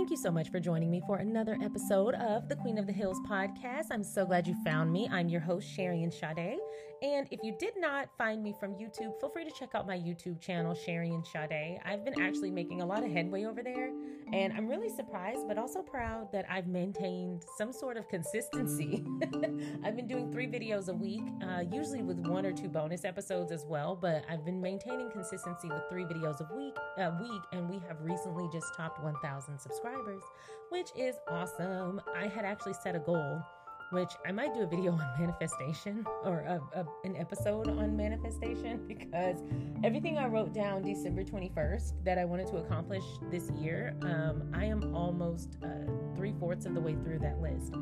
Thank you so much for joining me for another episode of the Queen of the Hills podcast. I'm so glad you found me. I'm your host, Sharian Sade. And if you did not find me from YouTube, feel free to check out my YouTube channel, Sharian Sade. I've been actually making a lot of headway over there, and I'm really surprised, but also proud that I've maintained some sort of consistency. I've been doing three videos a week, uh, usually with one or two bonus episodes as well, but I've been maintaining consistency with three videos a week, a week, and we have recently just topped 1,000 subscribers, which is awesome. I had actually set a goal which I might do a video on manifestation or a, a, an episode on manifestation because everything I wrote down December 21st that I wanted to accomplish this year, um, I am almost uh, three fourths of the way through that list.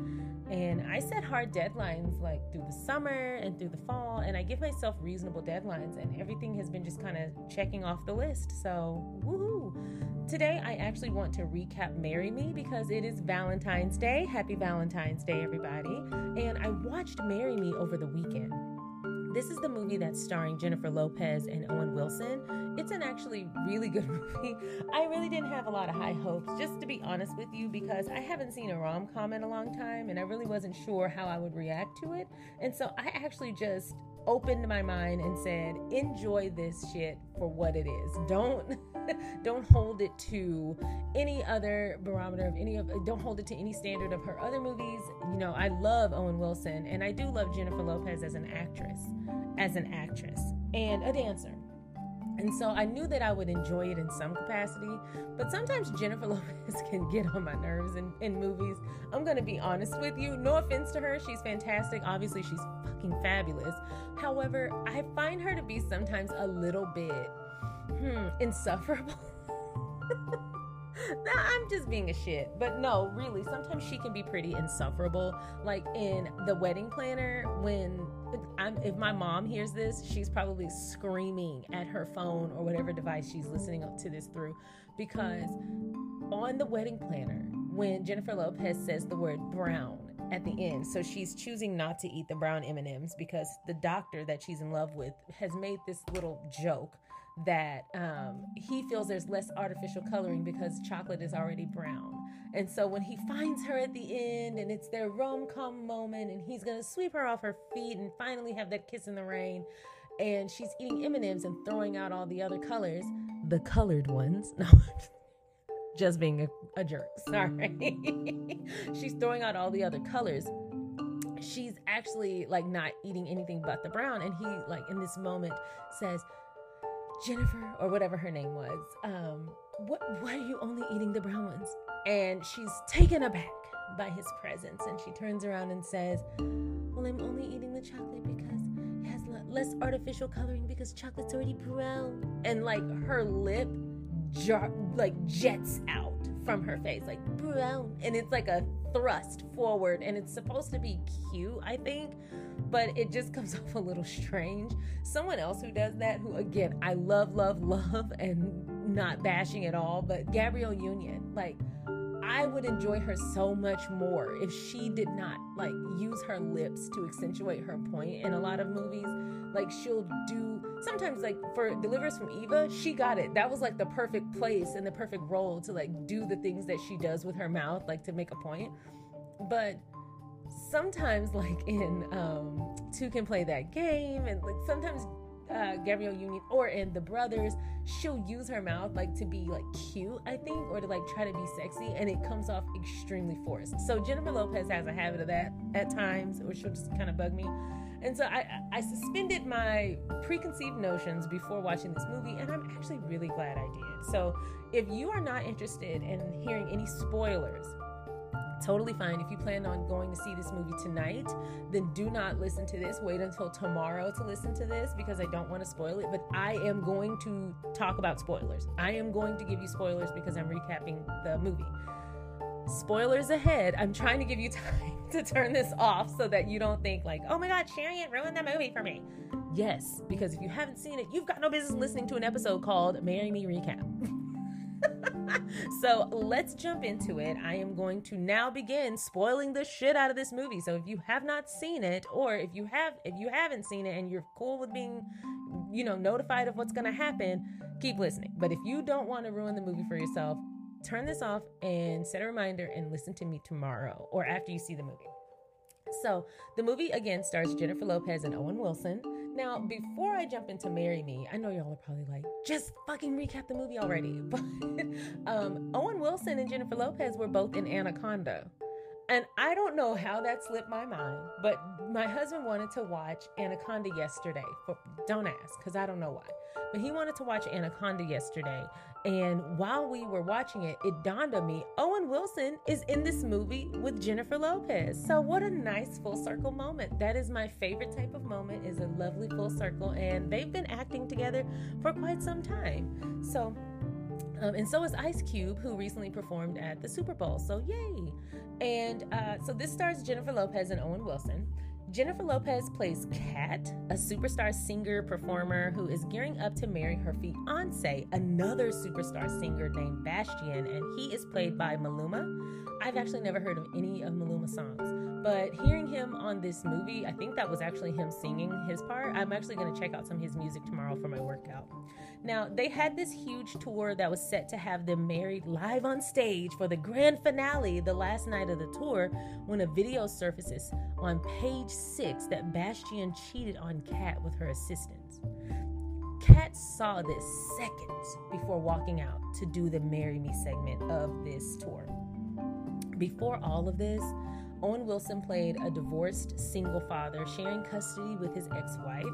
And I set hard deadlines like through the summer and through the fall, and I give myself reasonable deadlines, and everything has been just kind of checking off the list. So, woohoo! Today, I actually want to recap Marry Me because it is Valentine's Day. Happy Valentine's Day, everybody. And I watched Marry Me over the weekend. This is the movie that's starring Jennifer Lopez and Owen Wilson. It's an actually really good movie. I really didn't have a lot of high hopes, just to be honest with you, because I haven't seen a rom com in a long time and I really wasn't sure how I would react to it. And so I actually just opened my mind and said, enjoy this shit for what it is. Don't don't hold it to any other barometer of any of don't hold it to any standard of her other movies. You know, I love Owen Wilson and I do love Jennifer Lopez as an actress, as an actress and a dancer. And so I knew that I would enjoy it in some capacity, but sometimes Jennifer Lopez can get on my nerves in, in movies. I'm gonna be honest with you. No offense to her, she's fantastic. Obviously, she's fucking fabulous. However, I find her to be sometimes a little bit hmm, insufferable. I'm just being a shit. But no, really, sometimes she can be pretty insufferable. Like in The Wedding Planner, when I'm, if my mom hears this, she's probably screaming at her phone or whatever device she's listening to this through. Because on The Wedding Planner, when Jennifer Lopez says the word brown, at the end. So she's choosing not to eat the brown M&Ms because the doctor that she's in love with has made this little joke that um, he feels there's less artificial coloring because chocolate is already brown. And so when he finds her at the end and it's their rom com moment and he's gonna sweep her off her feet and finally have that kiss in the rain, and she's eating M&Ms and throwing out all the other colors, the colored ones. No, just being a, a jerk. Sorry. she's throwing out all the other colors she's actually like not eating anything but the brown and he like in this moment says Jennifer, or whatever her name was, um, what, why are you only eating the brown ones? And she's taken aback by his presence. And she turns around and says, Well, I'm only eating the chocolate because it has less artificial coloring because chocolate's already brown. And like her lip jar- like jets out from her face, like brown. And it's like a thrust forward. And it's supposed to be cute, I think but it just comes off a little strange. Someone else who does that, who again, I love, love, love, and not bashing at all, but Gabrielle Union, like, I would enjoy her so much more if she did not like use her lips to accentuate her point in a lot of movies. Like she'll do sometimes like for Deliver Us from Eva, she got it. That was like the perfect place and the perfect role to like do the things that she does with her mouth, like to make a point. But sometimes like in um two can play that game and like sometimes uh, Gabrielle Union or in The Brothers, she'll use her mouth like to be like cute, I think, or to like try to be sexy, and it comes off extremely forced. So Jennifer Lopez has a habit of that at times, or she'll just kind of bug me. And so I, I suspended my preconceived notions before watching this movie, and I'm actually really glad I did. So if you are not interested in hearing any spoilers totally fine. If you plan on going to see this movie tonight, then do not listen to this. Wait until tomorrow to listen to this because I don't want to spoil it. But I am going to talk about spoilers. I am going to give you spoilers because I'm recapping the movie. Spoilers ahead. I'm trying to give you time to turn this off so that you don't think, like, oh my God, Sharian ruined the movie for me. Yes, because if you haven't seen it, you've got no business listening to an episode called Marry Me Recap. so let's jump into it. I am going to now begin spoiling the shit out of this movie. So if you have not seen it, or if you have, if you haven't seen it and you're cool with being, you know, notified of what's to happen, keep listening. But if you don't want to ruin the movie for yourself, turn this off and set a reminder and listen to me tomorrow or after you see the movie. So, the movie again stars Jennifer Lopez and Owen Wilson. Now, before I jump into Marry Me, I know y'all are probably like, just fucking recap the movie already. But um, Owen Wilson and Jennifer Lopez were both in Anaconda. And I don't know how that slipped my mind, but my husband wanted to watch Anaconda yesterday. Don't ask, because I don't know why. But he wanted to watch Anaconda yesterday. And while we were watching it, it dawned on me Owen Wilson is in this movie with Jennifer Lopez. So what a nice full circle moment. That is my favorite type of moment is a lovely full circle and they've been acting together for quite some time. So um, and so is Ice Cube, who recently performed at the Super Bowl. So, yay! And uh, so this stars Jennifer Lopez and Owen Wilson. Jennifer Lopez plays Kat, a superstar singer performer who is gearing up to marry her fiance, another superstar singer named Bastian, and he is played by Maluma. I've actually never heard of any of Maluma songs, but hearing him on this movie, I think that was actually him singing his part. I'm actually going to check out some of his music tomorrow for my workout. Now, they had this huge tour that was set to have them married live on stage for the grand finale the last night of the tour when a video surfaces on page six that Bastian cheated on Kat with her assistants. Kat saw this seconds before walking out to do the Marry Me segment of this tour. Before all of this, Owen Wilson played a divorced single father sharing custody with his ex wife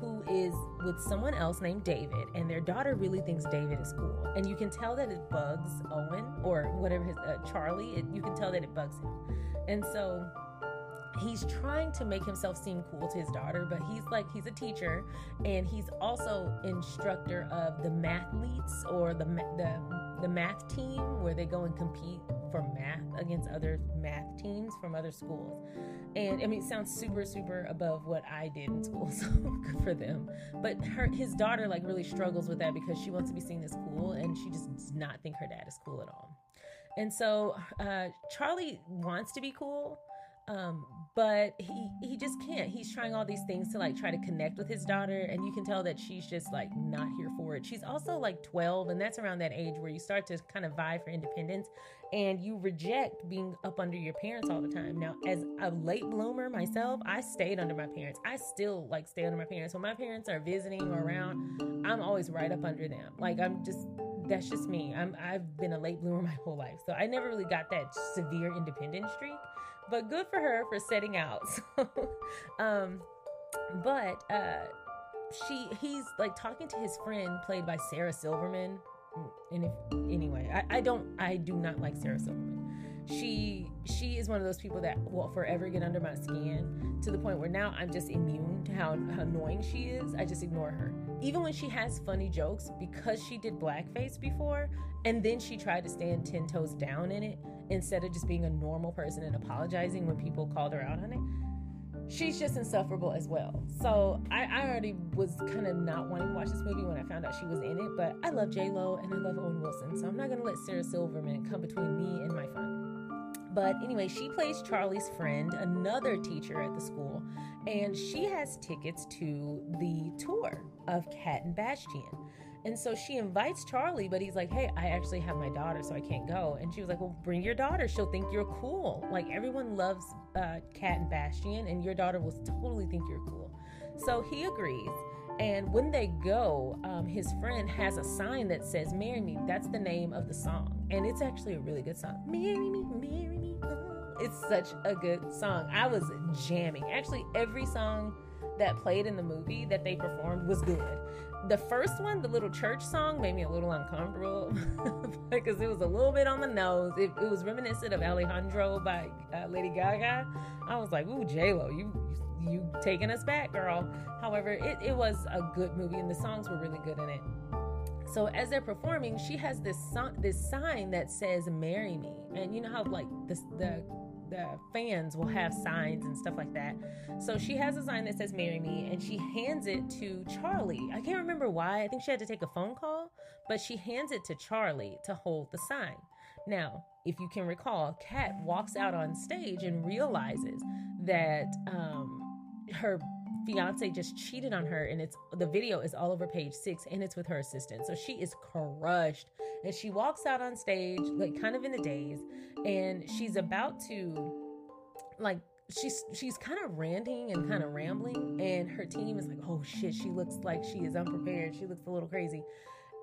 who is with someone else named David, and their daughter really thinks David is cool. And you can tell that it bugs Owen or whatever his uh, Charlie. It, you can tell that it bugs him, and so he's trying to make himself seem cool to his daughter, but he's like he's a teacher, and he's also instructor of the mathletes or the the the math team where they go and compete for math against other math teams from other schools. And I mean, it sounds super, super above what I did in school, so good for them. But her, his daughter, like, really struggles with that because she wants to be seen as cool, and she just does not think her dad is cool at all. And so uh, Charlie wants to be cool, um, but he he just can't. He's trying all these things to like try to connect with his daughter, and you can tell that she's just like not here for it. She's also like 12, and that's around that age where you start to kind of vie for independence, and you reject being up under your parents all the time. Now, as a late bloomer myself, I stayed under my parents. I still like stay under my parents. When my parents are visiting or around, I'm always right up under them. Like I'm just that's just me. I'm I've been a late bloomer my whole life, so I never really got that severe independent streak but good for her for setting out. So, um, but uh, she he's like talking to his friend played by Sarah Silverman. Mm, and if anyway, I, I don't I do not like Sarah Silverman. She she is one of those people that will forever get under my skin to the point where now I'm just immune to how, how annoying she is. I just ignore her. Even when she has funny jokes, because she did blackface before, and then she tried to stand 10 toes down in it instead of just being a normal person and apologizing when people called her out on it she's just insufferable as well. So I, I already was kind of not wanting to watch this movie when I found out she was in it, but I love J Lo and I love Owen Wilson, so I'm not gonna let Sarah Silverman come between me and my fun. But anyway, she plays Charlie's friend, another teacher at the school, and she has tickets to the tour of Kat and Bastian. And so she invites Charlie, but he's like, hey, I actually have my daughter, so I can't go. And she was like, well, bring your daughter. She'll think you're cool. Like, everyone loves uh, Kat and Bastian, and your daughter will totally think you're cool. So he agrees. And when they go, um, his friend has a sign that says, Marry Me. That's the name of the song. And it's actually a really good song. Marry me, marry me. It's such a good song. I was jamming. Actually, every song that played in the movie that they performed was good the first one, the little church song, made me a little uncomfortable because it was a little bit on the nose. It, it was reminiscent of Alejandro by uh, Lady Gaga. I was like, "Ooh, J Lo, you you taking us back, girl." However, it, it was a good movie, and the songs were really good in it. So as they're performing, she has this song, this sign that says "Marry Me," and you know how like this the the fans will have signs and stuff like that. So she has a sign that says "Marry Me," and she hands it to Charlie. I can't remember why. I think she had to take a phone call, but she hands it to Charlie to hold the sign. Now, if you can recall, Kat walks out on stage and realizes that um, her fiance oh. just cheated on her and it's the video is all over page six and it's with her assistant. So she is crushed. And she walks out on stage like kind of in a daze and she's about to like she's she's kind of ranting and kind of rambling and her team is like oh shit she looks like she is unprepared. She looks a little crazy.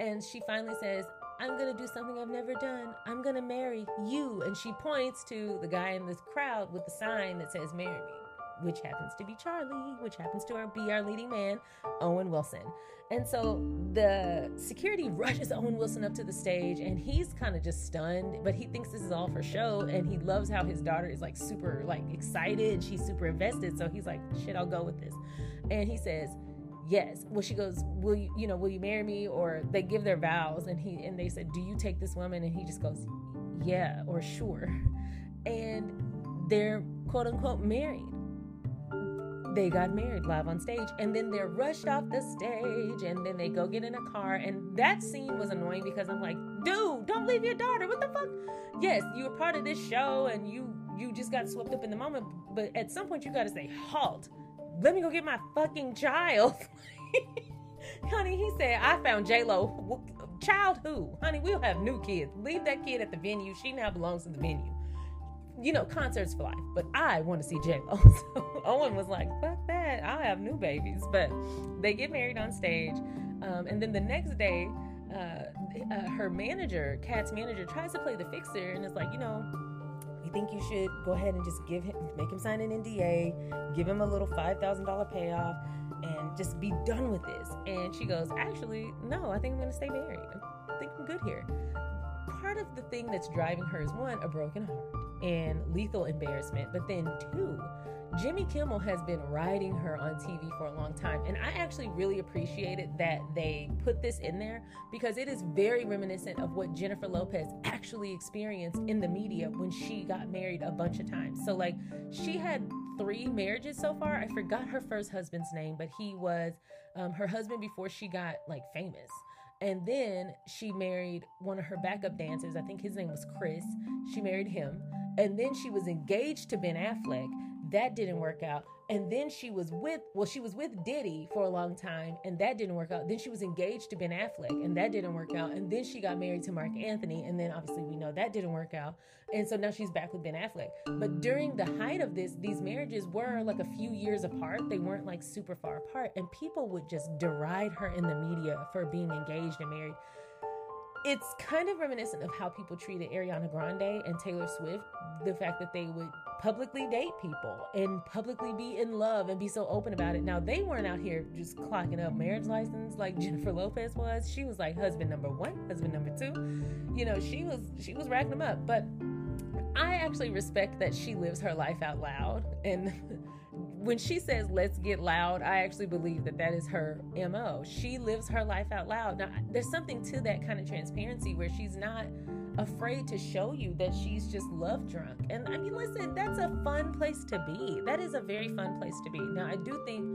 And she finally says i'm gonna do something i've never done. I'm gonna marry you. And she points to the guy in this crowd with the sign that says marry me which happens to be Charlie, which happens to our, be our leading man, Owen Wilson. And so the security rushes Owen Wilson up to the stage and he's kind of just stunned, but he thinks this is all for show and he loves how his daughter is like super like excited, and she's super invested, so he's like, "Shit, I'll go with this." And he says, "Yes." Well, she goes, "Will you, you know, will you marry me?" or they give their vows and he and they said, "Do you take this woman?" and he just goes, "Yeah," or "Sure." And they're quote unquote married they got married live on stage and then they're rushed off the stage and then they go get in a car and that scene was annoying because i'm like dude don't leave your daughter what the fuck? Yes you were part of this show and you you just got swept up in the moment but at some point you got to say halt let me go get my fucking child. Honey he said i found j-lo child who? Honey we'll have new kids. Leave that kid at the venue. She now belongs to the venue. You know, concerts for life, but I want to see J Lo. So Owen was like, fuck that. I'll have new babies. But they get married on stage. Um, and then the next day, uh, uh, her manager, Kat's manager, tries to play the fixer and is like, you know, you think you should go ahead and just give him, make him sign an NDA, give him a little $5,000 payoff, and just be done with this. And she goes, actually, no, I think I'm going to stay married. I think I'm good here. Part of the thing that's driving her is one, a broken heart and lethal embarrassment. But then, two, Jimmy Kimmel has been riding her on TV for a long time. And I actually really appreciated that they put this in there because it is very reminiscent of what Jennifer Lopez actually experienced in the media when she got married a bunch of times. So, like, she had three marriages so far. I forgot her first husband's name, but he was um, her husband before she got like famous. And then she married one of her backup dancers. I think his name was Chris. She married him. And then she was engaged to Ben Affleck. That didn't work out. And then she was with, well, she was with Diddy for a long time, and that didn't work out. Then she was engaged to Ben Affleck, and that didn't work out. And then she got married to Marc Anthony, and then obviously we know that didn't work out. And so now she's back with Ben Affleck. But during the height of this, these marriages were like a few years apart. They weren't like super far apart. And people would just deride her in the media for being engaged and married it's kind of reminiscent of how people treated Ariana Grande and Taylor Swift. The fact that they would publicly date people and publicly be in love and be so open about it. Now, they weren't out here just clocking up marriage license like Jennifer Lopez was. She was like husband number one, husband number two. You know, she was she was racking them up. But I actually respect that she lives her life out loud and when she says let's get loud i actually believe that that is her mo she lives her life out loud. Now there's something to that kind of transparency where she's not afraid to show you that she's just love drunk. And i mean listen that's a fun place to be. That is a very fun place to be. Now i do think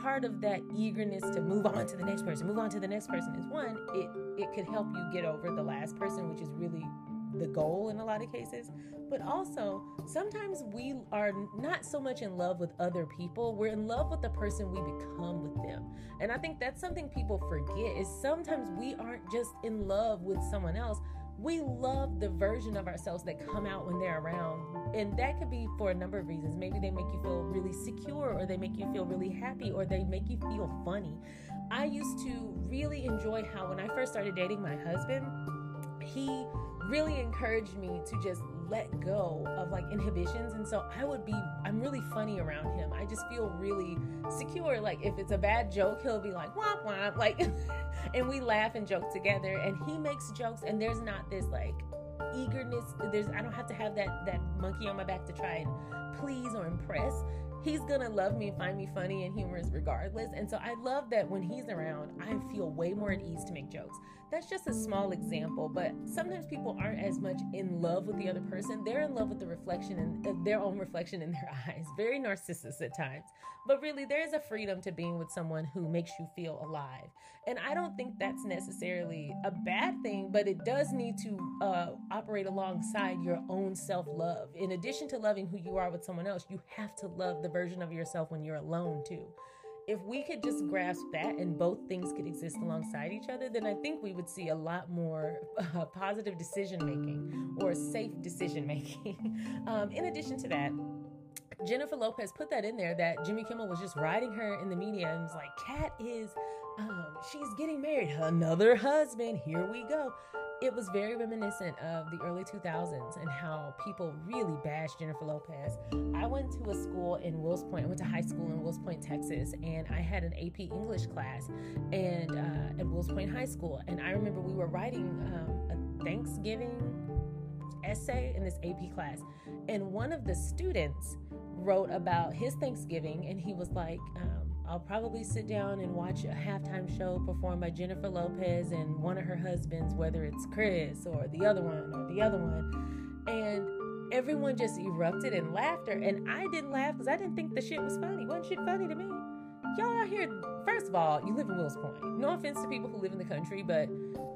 part of that eagerness to move on to the next person move on to the next person is one it it could help you get over the last person which is really the goal in a lot of cases. But also, sometimes we are not so much in love with other people, we're in love with the person we become with them. And I think that's something people forget is sometimes we aren't just in love with someone else. We love the version of ourselves that come out when they're around. And that could be for a number of reasons. Maybe they make you feel really secure, or they make you feel really happy, or they make you feel funny. I used to really enjoy how when I first started dating my husband, he really encouraged me to just let go of like inhibitions. And so i would be i'm really funny around him. I just feel really secure. Like if it's a bad joke he'll be like womp womp like and we laugh and joke together and he makes jokes and there's not this like eagerness. There's i don't have to have that that monkey on my back to try and please or impress. He's gonna love me and find me funny and humorous regardless. And so I love that when he's around, I feel way more at ease to make jokes. That's just a small example, but sometimes people aren't as much in love with the other person. They're in love with the reflection and uh, their own reflection in their eyes. Very narcissist at times. But really, there is a freedom to being with someone who makes you feel alive. And I don't think that's necessarily a bad thing, but it does need to uh, operate alongside your own self love. In addition to loving who you are with someone else, you have to love the version of yourself when you're alone too. If we could just grasp that and both things could exist alongside each other, then I think we would see a lot more uh, positive decision making or safe decision making. um, in addition to that, Jennifer Lopez put that in there that Jimmy Kimmel was just riding her in the media and was like, Kat is, um, she's getting married, another husband, here we go it was very reminiscent of the early 2000s and how people really bashed Jennifer Lopez. I went to a school in Wills Point. I went to high school in Wills Point, Texas, and I had an AP English class and uh, at Wills Point High School. And I remember we were writing um, a Thanksgiving essay in this AP class, and one of the students wrote about his Thanksgiving, and he was like. Um, I'll probably sit down and watch a halftime show performed by Jennifer Lopez and one of her husbands, whether it's Chris or the other one or the other one. And everyone just erupted in laughter. And I didn't laugh because I didn't think the shit was funny. Wasn't shit funny to me? Y'all out here, first of all, you live in Wills Point. No offense to people who live in the country, but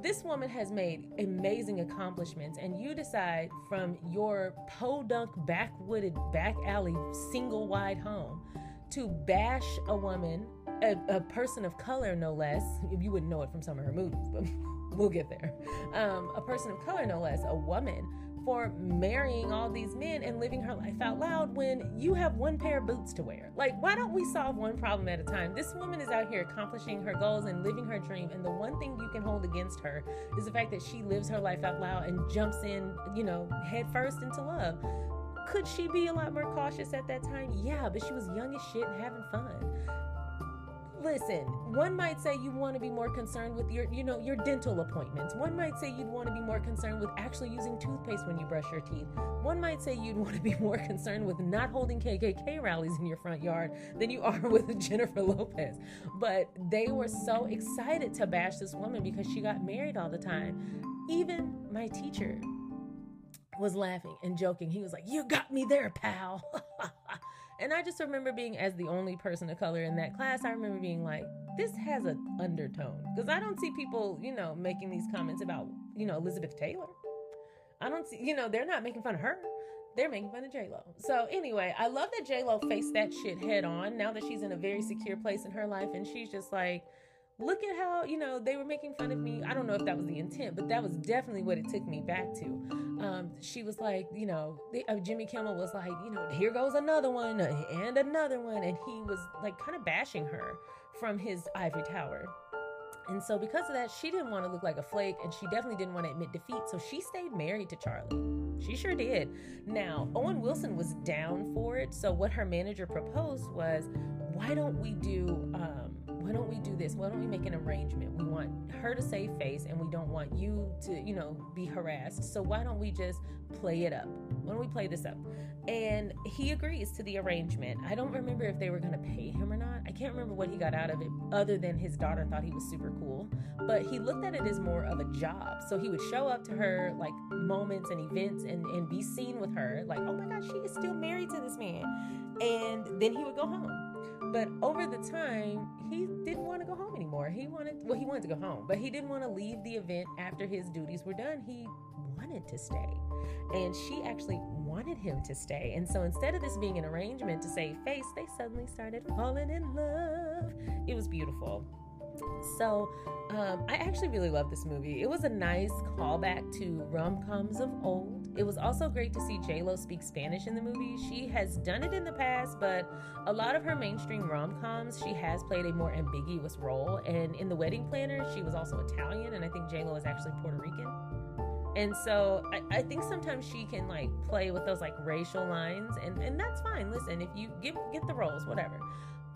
this woman has made amazing accomplishments. And you decide from your podunk, backwooded, back alley, single wide home to bash a woman, a, a, person of color, no less. You wouldn't know it from some of her movies, but we'll get there. Um, a person of color, no less, a woman, for marrying all these men and living her life out loud when you have one pair of boots to wear. Like, why don't we solve one problem at a time? This woman is out here accomplishing her goals and living her dream. And the one thing you can hold against her is the fact that she lives her life out loud and jumps in, you know, head first into love. Could she be a lot more cautious at that time? Yeah, but she was young as shit and having fun. Listen, one might say you want to be more concerned with your, you know, your dental appointments. One might say you'd want to be more concerned with actually using toothpaste when you brush your teeth. One might say you'd want to be more concerned with not holding KKK rallies in your front yard than you are with Jennifer Lopez. But they were so excited to bash this woman because she got married all the time. Even my teacher was laughing and joking. He was like, You got me there, pal. and I just remember being, as the only person of color in that class, I remember being like, This has an undertone. Because I don't see people, you know, making these comments about, you know, Elizabeth Taylor. I don't see, you know, they're not making fun of her. They're making fun of J Lo. So anyway, I love that J Lo faced that shit head on. Now that she's in a very secure place in her life, and she's just like, look at how you know they were making fun of me. I don't know if that was the intent but that was definitely what it took me back to. Um, she was like you know the, uh, jimmy kimmel was like you know here goes another one uh, and another one and he was like kind of bashing her from his ivory tower. And so because of that she didn't want to look like a flake and she definitely didn't want to admit defeat so she stayed married to charlie. She sure did. Now owen wilson was down for it so what her manager proposed was why don't we do um, why don't we do this? Why don't we make an arrangement? We want her to save face and we don't want you to, you know, be harassed. So why don't we just play it up? Why don't we play this up? And he agrees to the arrangement. I don't remember if they were going to pay him or not. I can't remember what he got out of it other than his daughter thought he was super cool. But he looked at it as more of a job. So he would show up to her like moments and events and, and be seen with her, like, oh my God, she is still married to this man. And then he would go home but over the time, he didn't want to go home anymore. He wanted, well, he wanted to go home, but he didn't want to leave the event after his duties were done. He wanted to stay. And she actually wanted him to stay. And so instead of this being an arrangement to save face, they suddenly started falling in love. It was beautiful. So um, I actually really love this movie. It was a nice callback to rom coms of old. It was also great to see J Lo speak Spanish in the movie. She has done it in the past, but a lot of her mainstream rom coms, she has played a more ambiguous role. And in The Wedding Planner, she was also Italian, and I think Lo is actually Puerto Rican. And so I, I, think sometimes she can like play with those like racial lines, and, and that's fine. Listen, if you get get the roles, whatever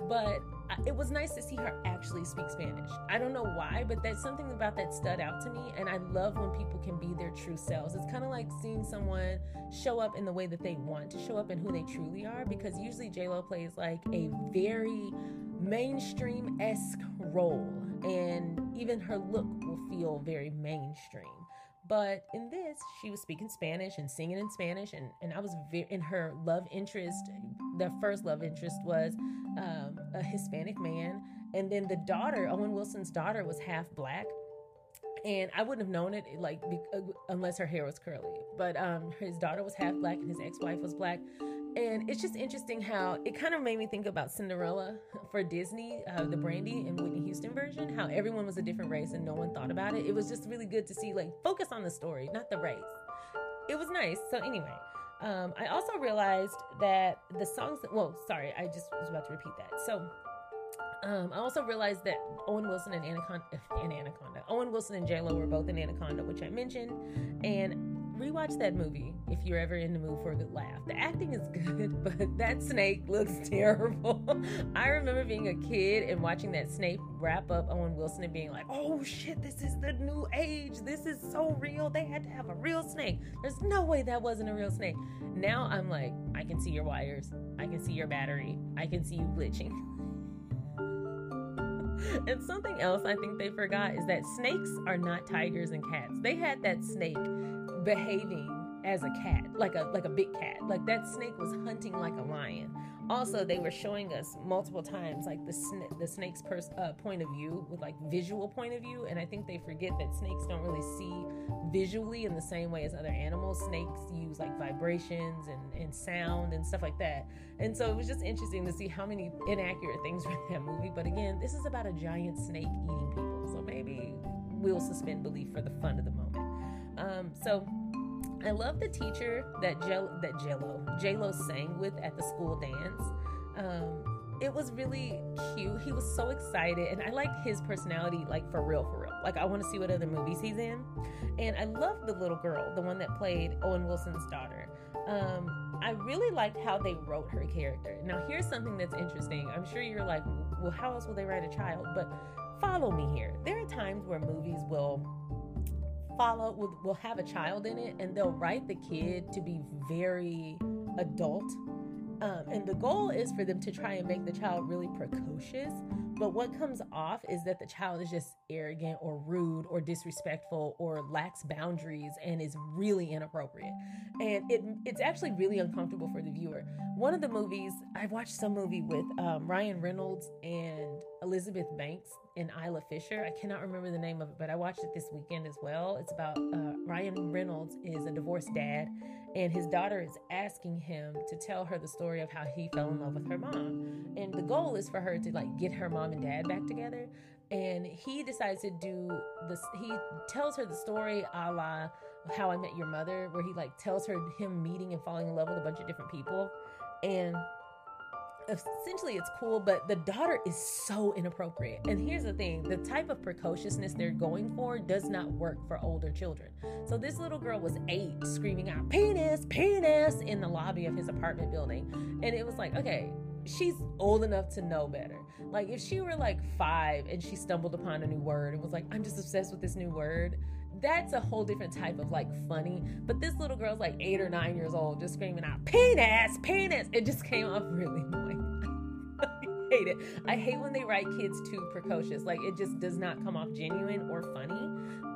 but it was nice to see her actually speak Spanish. I don't know why, but there's something about that stood out to me, and I love when people can be their true selves. It's kind of like seeing someone show up in the way that they want to show up and who they truly are, because usually Lo plays like a very mainstream esque role, and even her look will feel very mainstream. But in this, she was speaking Spanish and singing in Spanish, and, and I was very in her love interest. The first love interest was um, a Hispanic man, and then the daughter, Owen Wilson's daughter, was half black. and I wouldn't have known it like uh, unless her hair was curly. But um, his daughter was half black and his ex-wife was black, and it's just interesting how it kind of made me think about Cinderella for Disney, uh, the Brandy and Whitney Houston version. How everyone was a different race and no one thought about it. It was just really good to see like focus on the story, not the race. It was nice. So anyway. Um, I also realized that the songs, that, well, sorry, I just was about to repeat that. So, um, I also realized that Owen Wilson and Anaconda, and Anaconda, Owen Wilson and J Lo were both in Anaconda, which I mentioned, and rewatch that movie if you're ever in the mood for a good laugh. The acting is good, but that snake looks terrible. I remember being a kid and watching that snake wrap up Owen Wilson and being like, "Oh shit, this is the new age. This is so real. They had to have a real snake. There's no way that wasn't a real snake." Now I'm like, I can see your wires. I can see your battery. I can see you glitching. and something else I think they forgot is that snakes are not tigers and cats. They had that snake behaving as a cat, like a like a big cat. Like that snake was hunting like a lion. Also, they were showing us multiple times like the sn- the snake's pers- uh, point of view with like visual point of view, and I think they forget that snakes don't really see visually in the same way as other animals. Snakes use like vibrations and, and sound and stuff like that. And so it was just interesting to see how many inaccurate things were in that movie. But again, this is about a giant snake eating people, so maybe we'll suspend belief for the fun of the moment. Um, so I love the teacher that Jell- that Jello J-Lo sang with at the school dance. Um, it was really cute. He was so excited, and I liked his personality, like for real, for real. Like I want to see what other movies he's in, and I love the little girl, the one that played Owen Wilson's daughter. Um, I really liked how they wrote her character. Now, here's something that's interesting. I'm sure you're like, well, how else will they write a child? But follow me here. There are times where movies will follow will, will have a child in it and they'll write the kid to be very adult um, and the goal is for them to try and make the child really precocious but what comes off is that the child is just arrogant or rude or disrespectful or lacks boundaries and is really inappropriate. And it it's actually really uncomfortable for the viewer. One of the movies, I watched some movie with um, Ryan Reynolds and Elizabeth Banks and Isla Fisher. I cannot remember the name of it, but I watched it this weekend as well. It's about uh, Ryan Reynolds is a divorced dad and his daughter is asking him to tell her the story of how he fell in love with her mom and the goal is for her to like get her mom and dad back together and he decides to do this he tells her the story a la how i met your mother where he like tells her him meeting and falling in love with a bunch of different people and essentially it's cool, but the daughter is so inappropriate. And here's the thing the type of precociousness they're going for does not work for older children. So this little girl was eight, screaming out, penis, penis, in the lobby of his apartment building. And it was like, okay, she's old enough to know better. Like if she were like five and she stumbled upon a new word and was like, I'm just obsessed with this new word, that's a whole different type of like funny. But this little girl's like eight or nine years old, just screaming out, penis, penis. It just came off really annoying. I hate it. I hate when they write kids too precocious. Like it just does not come off genuine or funny.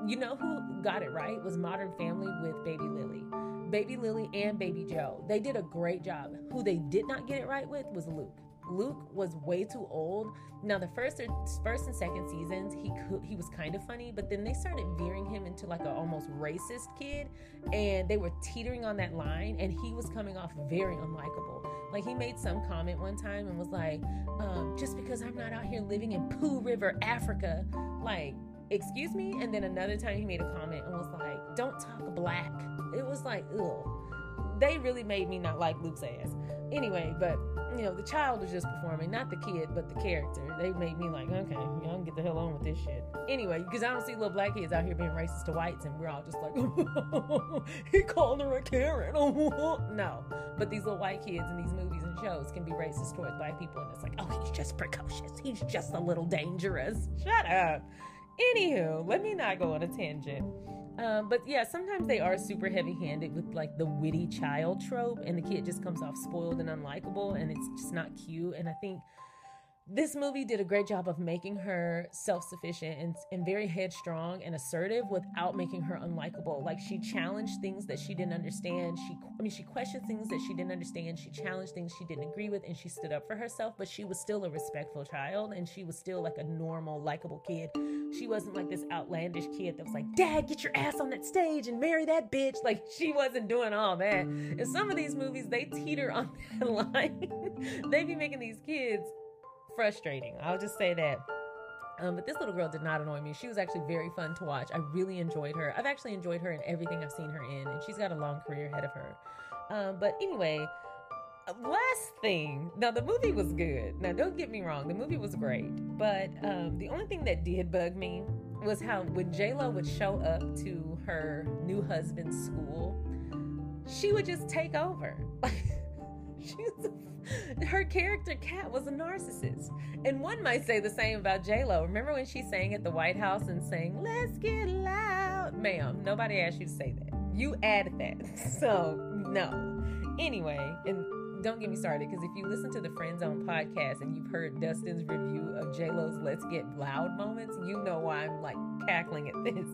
You know who got it right was Modern Family with Baby Lily. Baby Lily and Baby Joe. They did a great job. Who they did not get it right with was Luke. Luke was way too old. Now the first first and second seasons, he could, he was kind of funny, but then they started veering him into like an almost racist kid, and they were teetering on that line, and he was coming off very unlikable. Like he made some comment one time and was like, um, "Just because I'm not out here living in Pooh River, Africa, like." Excuse me, and then another time he made a comment and was like, "Don't talk black." It was like, ugh. They really made me not like Luke's ass. Anyway, but you know, the child was just performing, not the kid, but the character. They made me like, okay, y'all can get the hell on with this shit. Anyway, because I don't see little black kids out here being racist to whites, and we're all just like, he called her a Karen. no, but these little white kids in these movies and shows can be racist towards black people, and it's like, oh, he's just precocious. He's just a little dangerous. Shut up. Anywho, let me not go on a tangent. Um, but yeah, sometimes they are super heavy handed with like the witty child trope, and the kid just comes off spoiled and unlikable, and it's just not cute. And I think this movie did a great job of making her self-sufficient and, and very headstrong and assertive without making her unlikable. Like she challenged things that she didn't understand. She i mean she questioned things that she didn't understand. She challenged things she didn't agree with and she stood up for herself but she was still a respectful child and she was still like a normal likable kid. She wasn't like this outlandish kid that was like dad get your ass on that stage and marry that bitch. Like she wasn't doing all that. And some of these movies they teeter on that line. They be making these kids frustrating. I'll just say that. Um, but this little girl did not annoy me. She was actually very fun to watch. I really enjoyed her. I've actually enjoyed her in everything I've seen her in, and she's got a long career ahead of her. Um, but anyway, last thing. Now the movie was good. Now don't get me wrong, the movie was great. But um, the only thing that did bug me was how when J Lo would show up to her new husband's school, she would just take over. she was her character Kat was a narcissist. And one might say the same about J-Lo. Remember when she sang at the White House and sang, Let's get loud? Ma'am, nobody asked you to say that. You added that. So no. Anyway, and don't get me started because if you listen to the Friend Zone podcast and you've heard Dustin's review of J-Lo's Let's Get Loud moments, you know why I'm like cackling at this.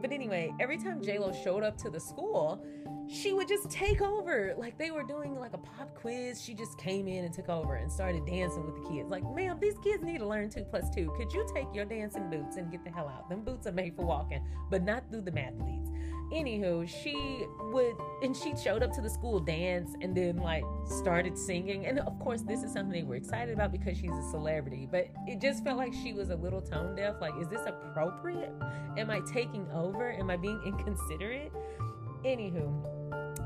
But anyway, every time J-Lo showed up to the school, she would just take over. Like they were doing like a pop quiz. She just came in and took over and started dancing with the kids. Like, ma'am, these kids need to learn two plus two. Could you take your dancing boots and get the hell out? Them boots are made for walking, but not through the math mathletes. Anywho, she would, and she showed up to the school dance and then like started singing. And of course, this is something they were excited about because she's a celebrity, but it just felt like she was a little tone deaf. Like, is this appropriate? Am I taking over? Am I being inconsiderate? Anywho,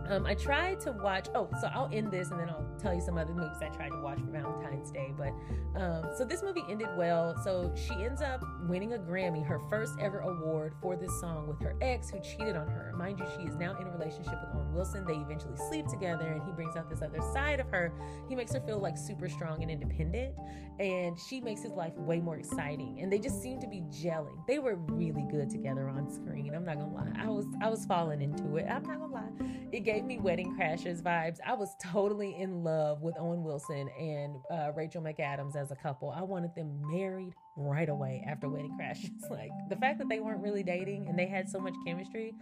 um, I tried to watch. Oh, so I'll end this and then I'll tell you some other movies I tried to watch for Valentine's Day. But um, so this movie ended well. So she ends up winning a Grammy, her first ever award for this song with her ex who cheated on her. Mind you, she is now in a relationship with Owen Wilson. They eventually sleep together and he brings out this other side of her. He makes her feel like super strong and independent. And she makes his life way more exciting. And they just seem to be gelling. They were really good together on screen. I'm not gonna lie. I was I was falling into it. I'm not gonna lie. It gave gave me Wedding Crashers vibes. I was totally in love with Owen Wilson and uh, Rachel McAdams as a couple. I wanted them married right away after Wedding Crashers. like the fact that they weren't really dating and they had so much chemistry,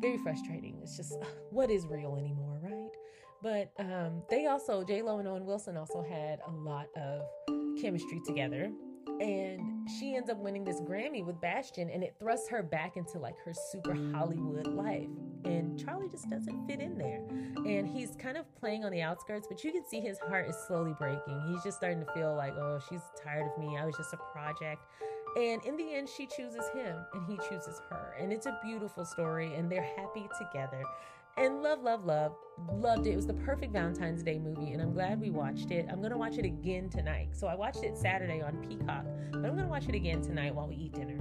very frustrating. It's just what is real anymore, right? But um, they also, J Lo and Owen Wilson also had a lot of chemistry together and she ends up winning this Grammy with Bastian, and it thrusts her back into like her super Hollywood life. And Charlie just doesn't fit in there. And he's kind of playing on the outskirts, but you can see his heart is slowly breaking. He's just starting to feel like, oh, she's tired of me. I was just a project. And in the end, she chooses him and he chooses her. And it's a beautiful story, and they're happy together and love, love, love. Loved it. It was the perfect Valentine's Day movie, and I'm glad we watched it. I'm gonna watch it again tonight. So I watched it Saturday on Peacock, but I'm gonna watch it again tonight while we eat dinner.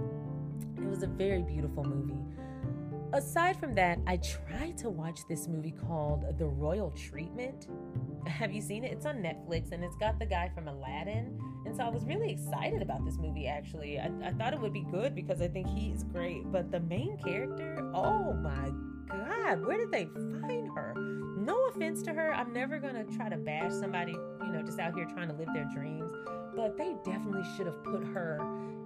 It was a very beautiful movie. Aside from that, I tried to watch this movie called The Royal Treatment. Have you seen it? It's on Netflix and it's got the guy from Aladdin. And so I was really excited about this movie actually. I, I thought it would be good because I think he's great. But the main character, oh my God, where did they find her? No offense to her. I'm never going to try to bash somebody, you know, just out here trying to live their dreams. But they definitely should have put her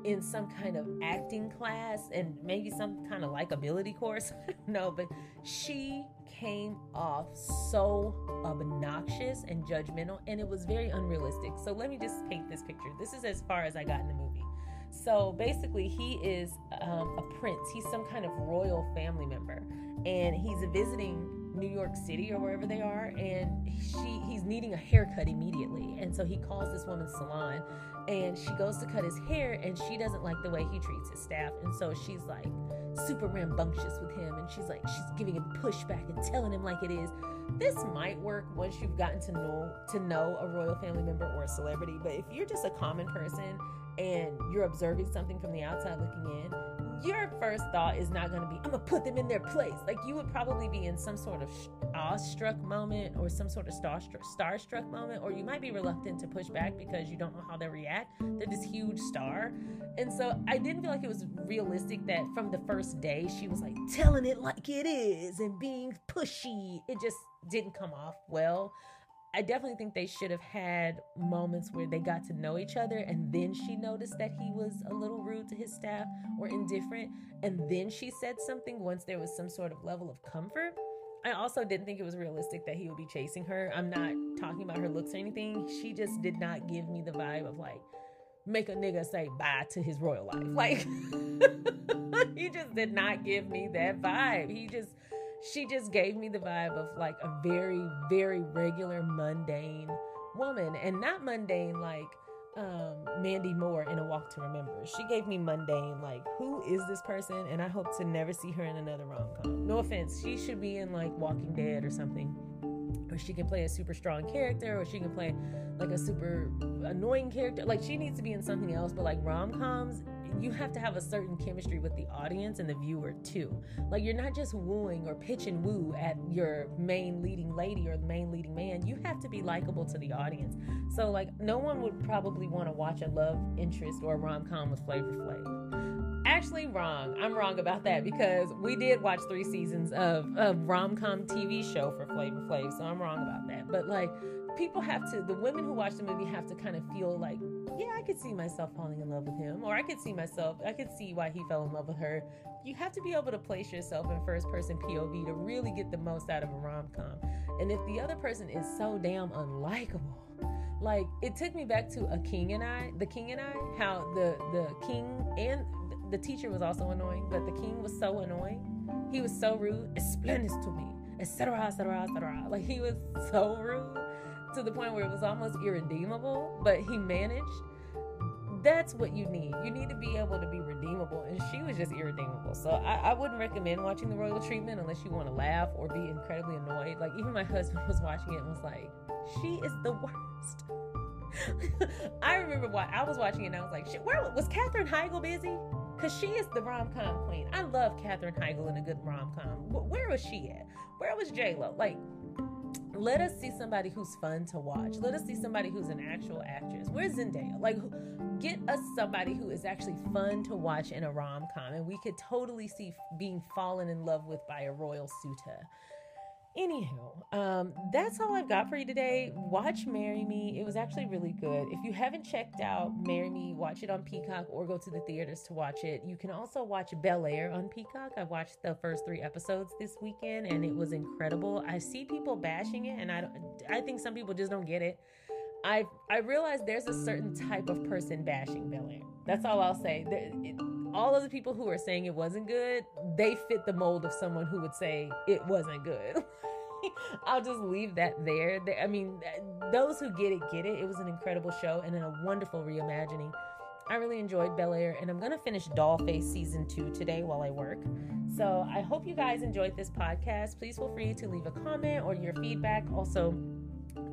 in some kind of acting class and maybe some kind of likability course. no, but she came off so obnoxious and judgmental, and it was very unrealistic. So let me just paint this picture. This is as far as I got in the movie. So basically, he is um, a prince. He's some kind of royal family member, and he's visiting New York City or wherever they are, and she he's needing a haircut immediately, and so he calls this woman's salon, and she goes to cut his hair, and she doesn't like the way he treats his staff, and so she's like super rambunctious with him, and she's like she's giving him pushback and telling him like it is. This might work once you've gotten to know to know a royal family member or a celebrity, but if you're just a common person and you're observing something from the outside looking in, your first thought is not going to be, I'm going to put them in their place. Like you would probably be in some sort of awestruck moment or some sort of starstruck, starstruck moment, or you might be reluctant to push back because you don't know how they react. They're this huge star. And so I didn't feel like it was realistic that from the first day she was like telling it like it is and being pushy. It just didn't come off well. I definitely think they should have had moments where they got to know each other and then she noticed that he was a little rude to his staff or indifferent and then she said something once there was some sort of level of comfort. I also didn't think it was realistic that he would be chasing her. I'm not talking about her looks or anything. She just did not give me the vibe of like make a nigga say bye to his royal life. Like he just did not give me that vibe. He just she just gave me the vibe of like a very, very regular, mundane woman. And not mundane like um, Mandy Moore in A Walk to Remember. She gave me mundane, like, who is this person? And I hope to never see her in another rom com. No offense, she should be in like Walking Dead or something. Or she can play a super strong character, or she can play like a super annoying character. Like, she needs to be in something else, but like rom coms, you have to have a certain chemistry with the audience and the viewer too. Like you're not just wooing or pitch and woo at your main leading lady or the main leading man. You have to be likable to the audience. So like no one would probably want to watch a love interest or a rom com with Flavor Flav. Actually, wrong. I'm wrong about that because we did watch three seasons of a rom com TV show for Flavor Flav, so I'm wrong about that. But like people have to the women who watch the movie have to kind of feel like yeah i could see myself falling in love with him or i could see myself i could see why he fell in love with her. You have to be able to place yourself in first person pov to really get the most out of a rom-com. And if the other person is so damn unlikable like it took me back to a king and i the king and i how the the king and the teacher was also annoying but the king was so annoying. He was so rude splendid to me etc etc etc like he was so rude to the point where it was almost irredeemable, but he managed. That's what you need. You need to be able to be redeemable, and she was just irredeemable. So I, I wouldn't recommend watching the royal treatment unless you want to laugh or be incredibly annoyed. Like even my husband was watching it and was like, "She is the worst." I remember why I was watching it and I was like, "Where was Katherine Heigl busy?" Because she is the rom com queen. I love Katherine Heigl in a good rom com. Where was she at? Where was J Lo? Like let us see somebody who's fun to watch. Let us see somebody who's an actual actress. Where's Zendaya? Like, get us somebody who is actually fun to watch in a rom com, and we could totally see being fallen in love with by a royal suitor. Anywho, um, that's all I've got for you today. Watch Marry Me. It was actually really good. If you haven't checked out Marry Me, watch it on Peacock or go to the theaters to watch it. You can also watch Bel Air on Peacock. I watched the first three episodes this weekend and it was incredible. I see people bashing it, and I don't. I think some people just don't get it. I I realize there's a certain type of person bashing Bel Air. That's all I'll say. it, all of the people who are saying it wasn't good, they fit the mold of someone who would say it wasn't good. I'll just leave that there. I mean, those who get it, get it. It was an incredible show and a wonderful reimagining. I really enjoyed Bel Air, and I'm going to finish Dollface season two today while I work. So I hope you guys enjoyed this podcast. Please feel free to leave a comment or your feedback. Also,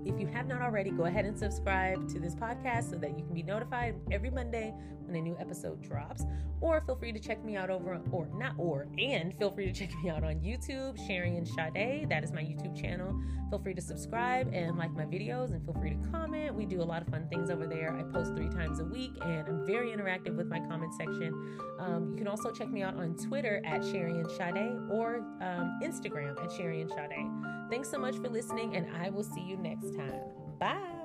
if you have not already, go ahead and subscribe to this podcast so that you can be notified every Monday when a new episode drops. Or feel free to check me out over, or not or, and feel free to check me out on YouTube, Sharian Sade. That is my YouTube channel. Feel free to subscribe and like my videos, and feel free to comment. We do a lot of fun things over there. I post three times a week, and I'm very interactive with my comment section. Um, you can also check me out on Twitter at Sharian Sade or um, Instagram at Sharian Sade. Thanks so much for listening, and I will see you next time. Bye.